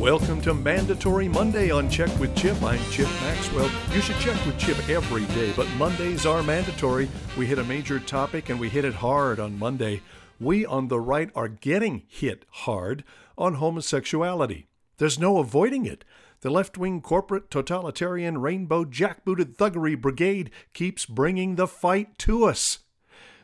Welcome to Mandatory Monday on Check with Chip. I'm Chip Maxwell. You should check with Chip every day, but Mondays are mandatory. We hit a major topic and we hit it hard on Monday. We on the right are getting hit hard on homosexuality. There's no avoiding it. The left wing corporate totalitarian rainbow jackbooted thuggery brigade keeps bringing the fight to us.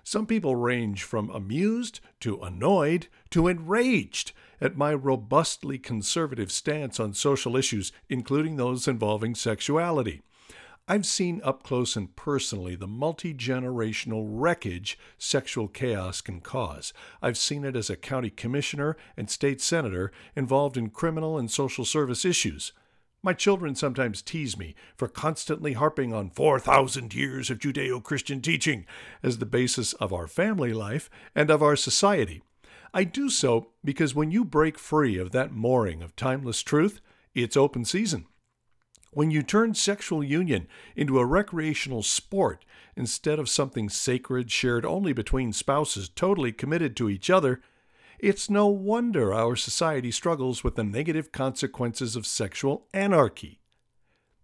Some people range from amused to annoyed to enraged at my robustly conservative stance on social issues, including those involving sexuality. I've seen up close and personally the multi generational wreckage sexual chaos can cause. I've seen it as a county commissioner and state senator involved in criminal and social service issues. My children sometimes tease me for constantly harping on 4,000 years of Judeo Christian teaching as the basis of our family life and of our society. I do so because when you break free of that mooring of timeless truth, it's open season. When you turn sexual union into a recreational sport instead of something sacred shared only between spouses totally committed to each other, it's no wonder our society struggles with the negative consequences of sexual anarchy.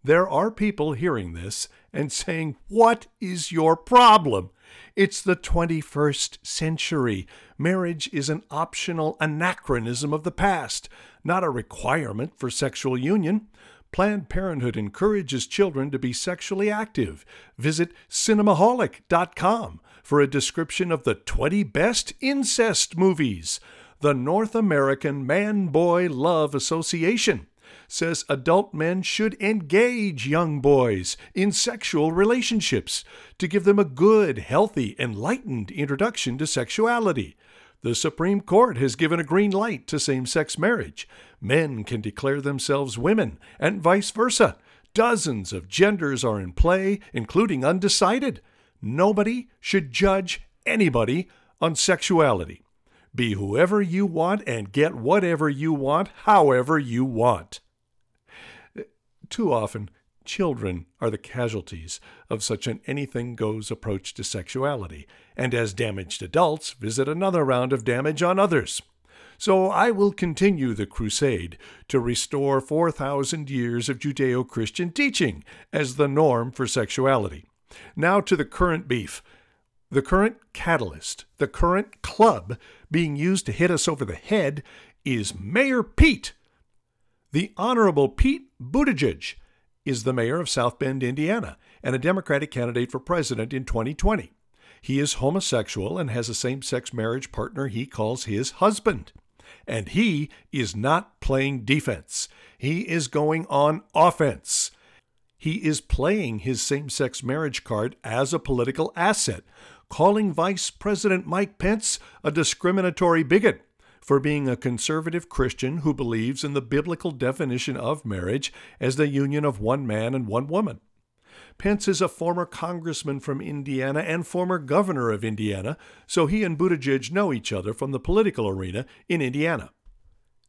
There are people hearing this and saying, What is your problem? It's the 21st century. Marriage is an optional anachronism of the past, not a requirement for sexual union. Planned Parenthood encourages children to be sexually active. Visit cinemaholic.com for a description of the 20 best incest movies. The North American Man Boy Love Association says adult men should engage young boys in sexual relationships to give them a good, healthy, enlightened introduction to sexuality. The Supreme Court has given a green light to same sex marriage. Men can declare themselves women, and vice versa. Dozens of genders are in play, including undecided. Nobody should judge anybody on sexuality. Be whoever you want and get whatever you want, however you want. Too often, children are the casualties of such an anything goes approach to sexuality, and as damaged adults, visit another round of damage on others. So I will continue the crusade to restore 4,000 years of Judeo Christian teaching as the norm for sexuality. Now to the current beef. The current catalyst, the current club being used to hit us over the head is Mayor Pete the Honorable Pete Buttigieg is the mayor of South Bend, Indiana, and a Democratic candidate for president in 2020. He is homosexual and has a same sex marriage partner he calls his husband. And he is not playing defense, he is going on offense. He is playing his same sex marriage card as a political asset, calling Vice President Mike Pence a discriminatory bigot for being a conservative Christian who believes in the biblical definition of marriage as the union of one man and one woman. Pence is a former congressman from Indiana and former governor of Indiana, so he and Buttigieg know each other from the political arena in Indiana.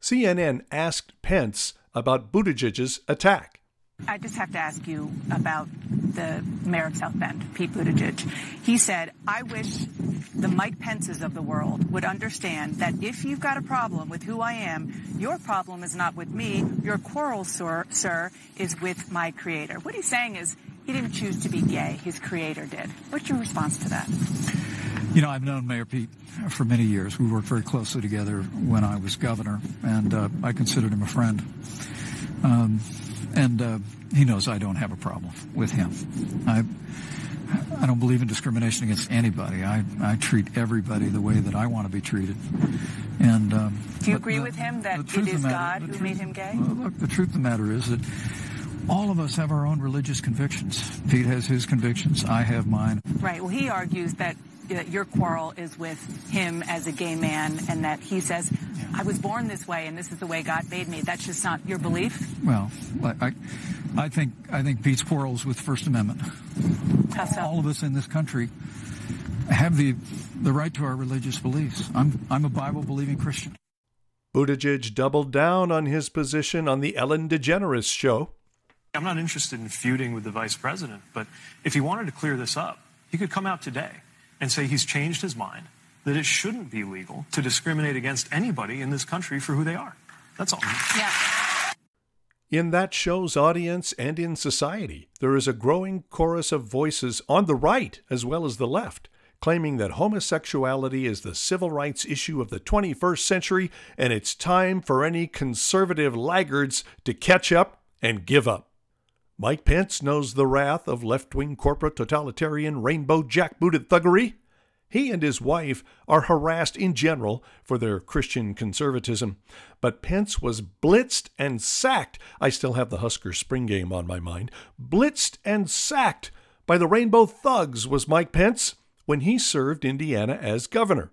CNN asked Pence about Buttigieg's attack. I just have to ask you about the mayor of South Bend, Pete Buttigieg. He said, I wish the Mike Pences of the world would understand that if you've got a problem with who I am, your problem is not with me. Your quarrel, sir, sir is with my creator. What he's saying is he didn't choose to be gay. His creator did. What's your response to that? You know, I've known Mayor Pete for many years. We worked very closely together when I was governor, and uh, I considered him a friend. Um, and uh, he knows I don't have a problem with him. I I don't believe in discrimination against anybody. I, I treat everybody the way that I want to be treated. And um, do you agree the, with him that it is matter, God who truth, made him gay? Well, look, the truth of the matter is that all of us have our own religious convictions. Pete has his convictions. I have mine. Right. Well, he argues that that your quarrel is with him as a gay man and that he says, I was born this way and this is the way God made me. That's just not your belief? Well, I, I think, I think Pete's quarrels with First Amendment. How so? All of us in this country have the, the right to our religious beliefs. I'm, I'm a Bible believing Christian. Buttigieg doubled down on his position on the Ellen DeGeneres show. I'm not interested in feuding with the vice president, but if he wanted to clear this up, he could come out today and say he's changed his mind, that it shouldn't be legal to discriminate against anybody in this country for who they are. That's all. Yeah. In that show's audience and in society, there is a growing chorus of voices on the right as well as the left claiming that homosexuality is the civil rights issue of the 21st century and it's time for any conservative laggards to catch up and give up. Mike Pence knows the wrath of left wing corporate totalitarian rainbow jackbooted thuggery. He and his wife are harassed in general for their Christian conservatism, but Pence was blitzed and sacked. I still have the Husker spring game on my mind. Blitzed and sacked by the Rainbow Thugs was Mike Pence when he served Indiana as governor.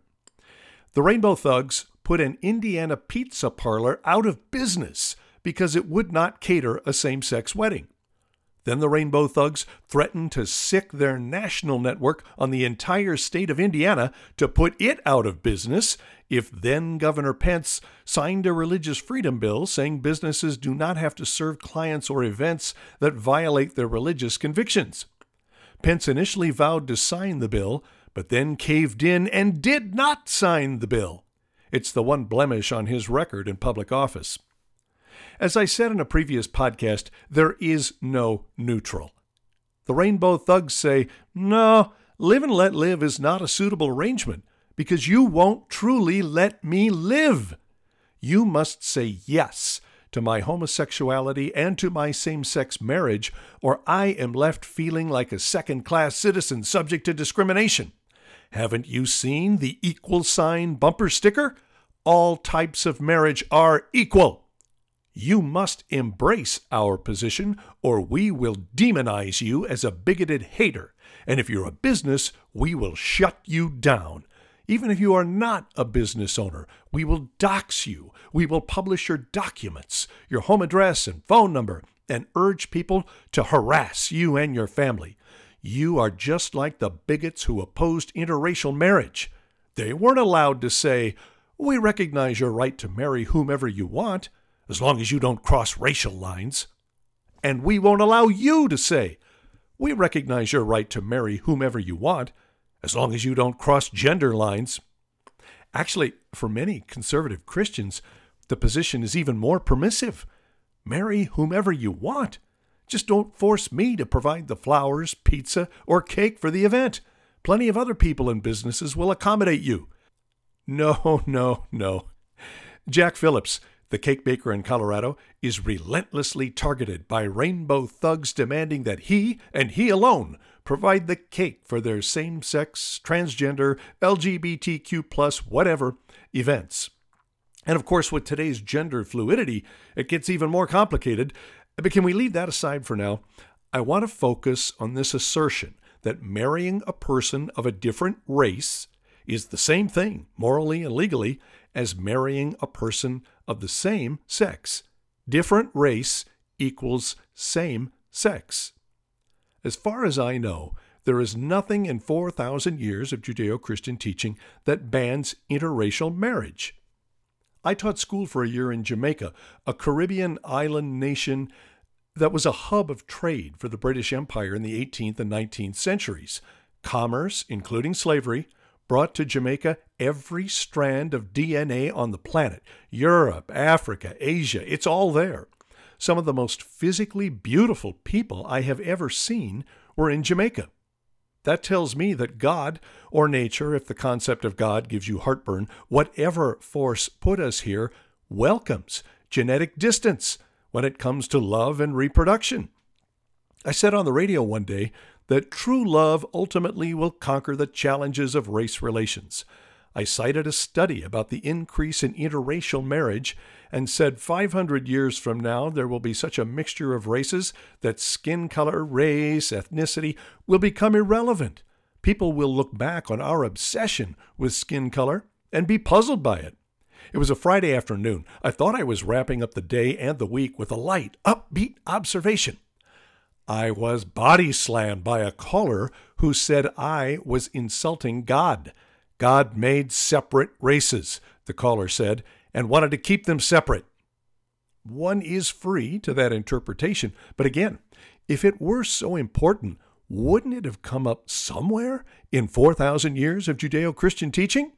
The Rainbow Thugs put an Indiana pizza parlor out of business because it would not cater a same sex wedding. Then the Rainbow Thugs threatened to sic their national network on the entire state of Indiana to put it out of business if then Governor Pence signed a religious freedom bill saying businesses do not have to serve clients or events that violate their religious convictions. Pence initially vowed to sign the bill, but then caved in and did not sign the bill. It's the one blemish on his record in public office. As I said in a previous podcast, there is no neutral. The Rainbow Thugs say, no, live and let live is not a suitable arrangement because you won't truly let me live. You must say yes to my homosexuality and to my same sex marriage, or I am left feeling like a second class citizen subject to discrimination. Haven't you seen the equal sign bumper sticker? All types of marriage are equal. You must embrace our position, or we will demonize you as a bigoted hater. And if you're a business, we will shut you down. Even if you are not a business owner, we will dox you. We will publish your documents, your home address and phone number, and urge people to harass you and your family. You are just like the bigots who opposed interracial marriage. They weren't allowed to say, We recognize your right to marry whomever you want, as long as you don't cross racial lines. And we won't allow you to say, We recognize your right to marry whomever you want, as long as you don't cross gender lines. Actually, for many conservative Christians, the position is even more permissive. Marry whomever you want. Just don't force me to provide the flowers, pizza, or cake for the event. Plenty of other people and businesses will accommodate you. No, no, no. Jack Phillips, the cake baker in Colorado, is relentlessly targeted by rainbow thugs demanding that he, and he alone, provide the cake for their same sex, transgender, LGBTQ, plus whatever events. And of course, with today's gender fluidity, it gets even more complicated. But can we leave that aside for now? I want to focus on this assertion that marrying a person of a different race is the same thing, morally and legally, as marrying a person of the same sex. Different race equals same sex. As far as I know, there is nothing in 4,000 years of Judeo Christian teaching that bans interracial marriage. I taught school for a year in Jamaica, a Caribbean island nation that was a hub of trade for the British Empire in the 18th and 19th centuries. Commerce, including slavery, brought to Jamaica every strand of DNA on the planet Europe, Africa, Asia, it's all there. Some of the most physically beautiful people I have ever seen were in Jamaica. That tells me that God, or nature, if the concept of God gives you heartburn, whatever force put us here, welcomes genetic distance when it comes to love and reproduction. I said on the radio one day that true love ultimately will conquer the challenges of race relations. I cited a study about the increase in interracial marriage and said 500 years from now there will be such a mixture of races that skin color, race, ethnicity will become irrelevant. People will look back on our obsession with skin color and be puzzled by it. It was a Friday afternoon. I thought I was wrapping up the day and the week with a light, upbeat observation. I was body slammed by a caller who said I was insulting God. God made separate races, the caller said, and wanted to keep them separate. One is free to that interpretation, but again, if it were so important, wouldn't it have come up somewhere in 4,000 years of Judeo Christian teaching?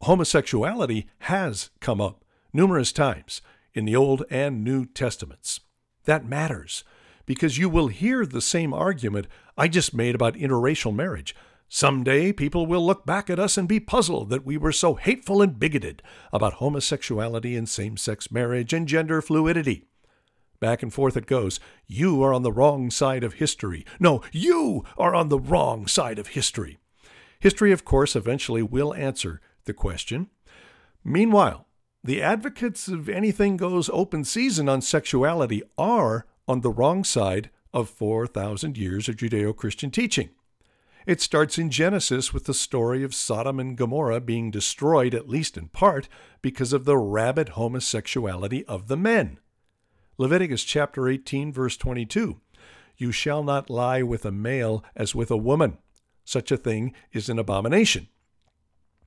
Homosexuality has come up numerous times in the Old and New Testaments. That matters because you will hear the same argument I just made about interracial marriage. Someday people will look back at us and be puzzled that we were so hateful and bigoted about homosexuality and same sex marriage and gender fluidity. Back and forth it goes. You are on the wrong side of history. No, you are on the wrong side of history. History, of course, eventually will answer the question. Meanwhile, the advocates of anything goes open season on sexuality are on the wrong side of 4,000 years of Judeo Christian teaching. It starts in Genesis with the story of Sodom and Gomorrah being destroyed, at least in part, because of the rabid homosexuality of the men. Leviticus chapter 18, verse 22 You shall not lie with a male as with a woman. Such a thing is an abomination.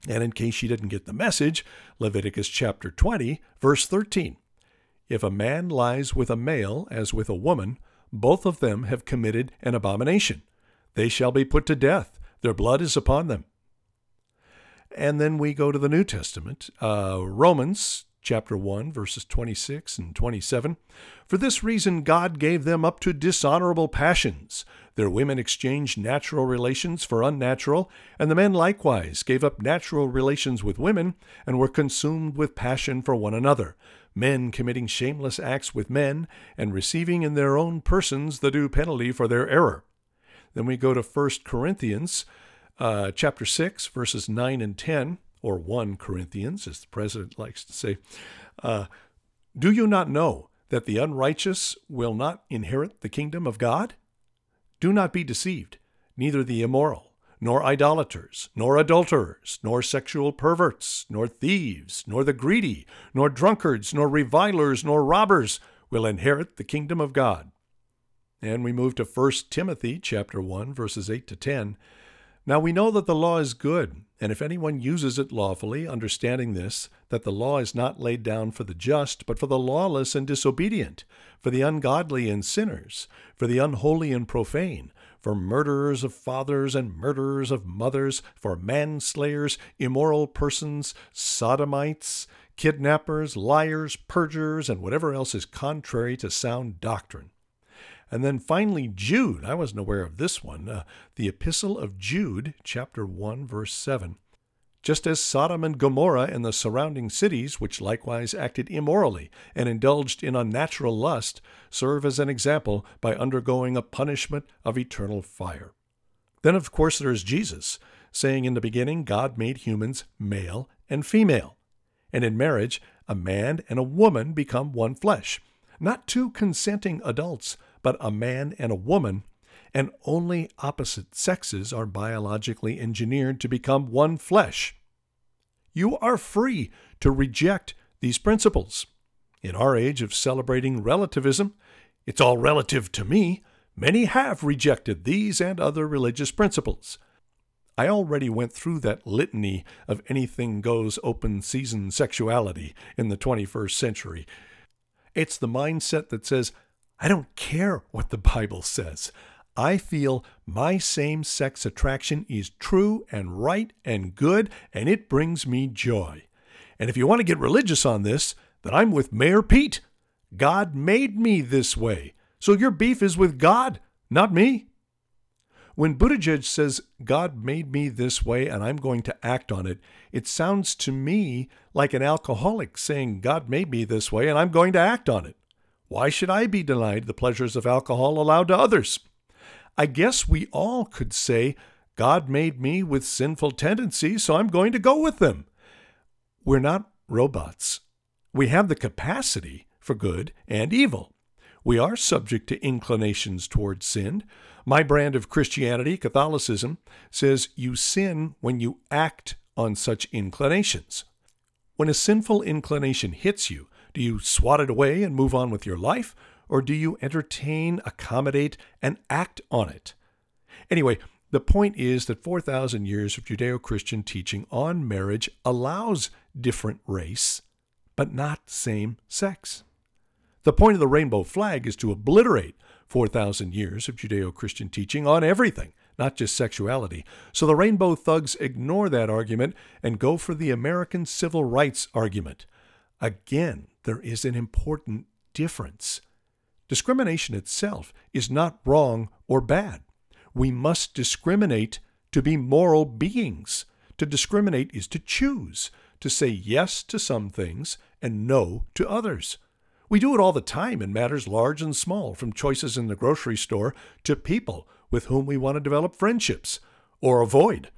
And in case you didn't get the message, Leviticus chapter 20, verse 13 If a man lies with a male as with a woman, both of them have committed an abomination. They shall be put to death. Their blood is upon them. And then we go to the New Testament. Uh, Romans chapter 1, verses 26 and 27. For this reason, God gave them up to dishonorable passions. Their women exchanged natural relations for unnatural, and the men likewise gave up natural relations with women and were consumed with passion for one another, men committing shameless acts with men and receiving in their own persons the due penalty for their error. Then we go to 1 Corinthians uh, chapter 6, verses 9 and 10 or 1 Corinthians, as the president likes to say. Uh, Do you not know that the unrighteous will not inherit the kingdom of God? Do not be deceived, neither the immoral, nor idolaters, nor adulterers, nor sexual perverts, nor thieves, nor the greedy, nor drunkards, nor revilers, nor robbers will inherit the kingdom of God. And we move to 1 Timothy chapter 1 verses 8 to 10. Now we know that the law is good, and if anyone uses it lawfully, understanding this, that the law is not laid down for the just, but for the lawless and disobedient, for the ungodly and sinners, for the unholy and profane, for murderers of fathers and murderers of mothers, for manslayers, immoral persons, sodomites, kidnappers, liars, perjurers, and whatever else is contrary to sound doctrine and then finally, Jude. I wasn't aware of this one. Uh, the Epistle of Jude, chapter 1, verse 7. Just as Sodom and Gomorrah and the surrounding cities, which likewise acted immorally and indulged in unnatural lust, serve as an example by undergoing a punishment of eternal fire. Then, of course, there is Jesus, saying in the beginning, God made humans male and female. And in marriage, a man and a woman become one flesh, not two consenting adults, but a man and a woman, and only opposite sexes are biologically engineered to become one flesh. You are free to reject these principles. In our age of celebrating relativism, it's all relative to me, many have rejected these and other religious principles. I already went through that litany of anything goes open season sexuality in the 21st century. It's the mindset that says, I don't care what the Bible says. I feel my same sex attraction is true and right and good, and it brings me joy. And if you want to get religious on this, then I'm with Mayor Pete. God made me this way. So your beef is with God, not me. When Buttigieg says, God made me this way and I'm going to act on it, it sounds to me like an alcoholic saying, God made me this way and I'm going to act on it. Why should I be denied the pleasures of alcohol allowed to others? I guess we all could say, God made me with sinful tendencies, so I'm going to go with them. We're not robots. We have the capacity for good and evil. We are subject to inclinations towards sin. My brand of Christianity, Catholicism, says you sin when you act on such inclinations. When a sinful inclination hits you, do you swat it away and move on with your life? Or do you entertain, accommodate, and act on it? Anyway, the point is that 4,000 years of Judeo Christian teaching on marriage allows different race, but not same sex. The point of the rainbow flag is to obliterate 4,000 years of Judeo Christian teaching on everything, not just sexuality. So the rainbow thugs ignore that argument and go for the American civil rights argument. Again, there is an important difference. Discrimination itself is not wrong or bad. We must discriminate to be moral beings. To discriminate is to choose, to say yes to some things and no to others. We do it all the time in matters large and small, from choices in the grocery store to people with whom we want to develop friendships or avoid.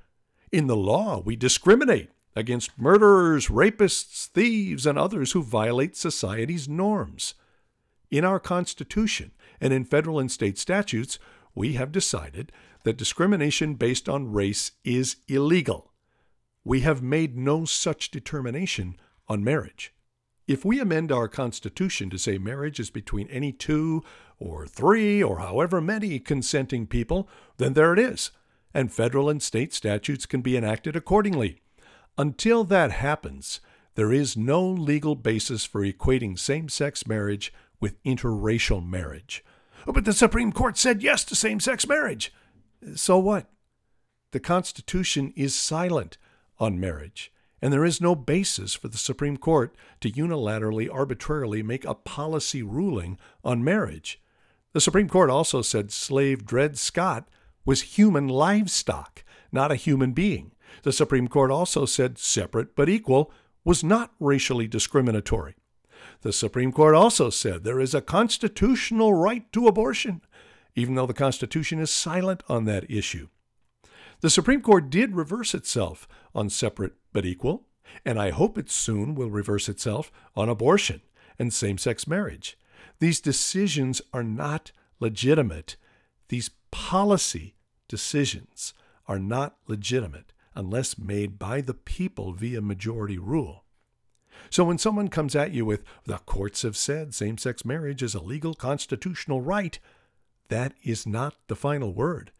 In the law, we discriminate against murderers, rapists, thieves, and others who violate society's norms. In our Constitution and in federal and state statutes, we have decided that discrimination based on race is illegal. We have made no such determination on marriage. If we amend our Constitution to say marriage is between any two or three or however many consenting people, then there it is, and federal and state statutes can be enacted accordingly. Until that happens, there is no legal basis for equating same sex marriage with interracial marriage. Oh, but the Supreme Court said yes to same sex marriage. So what? The Constitution is silent on marriage, and there is no basis for the Supreme Court to unilaterally, arbitrarily make a policy ruling on marriage. The Supreme Court also said slave Dred Scott was human livestock, not a human being. The Supreme Court also said separate but equal was not racially discriminatory. The Supreme Court also said there is a constitutional right to abortion, even though the Constitution is silent on that issue. The Supreme Court did reverse itself on separate but equal, and I hope it soon will reverse itself on abortion and same sex marriage. These decisions are not legitimate. These policy decisions are not legitimate unless made by the people via majority rule. So when someone comes at you with, the courts have said same sex marriage is a legal constitutional right, that is not the final word.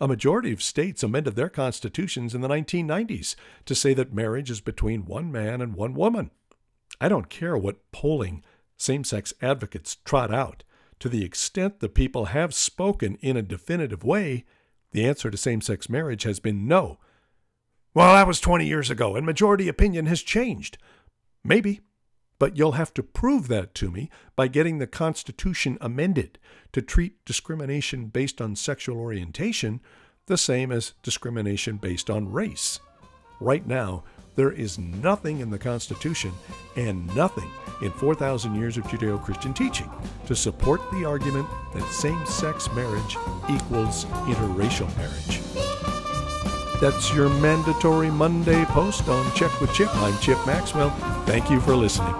A majority of states amended their constitutions in the 1990s to say that marriage is between one man and one woman. I don't care what polling same sex advocates trot out. To the extent the people have spoken in a definitive way, the answer to same sex marriage has been no. Well, that was 20 years ago, and majority opinion has changed. Maybe. But you'll have to prove that to me by getting the Constitution amended to treat discrimination based on sexual orientation the same as discrimination based on race. Right now, there is nothing in the Constitution and nothing in 4,000 years of Judeo Christian teaching to support the argument that same sex marriage equals interracial marriage. That's your mandatory Monday post on Check with Chip. I'm Chip Maxwell. Thank you for listening.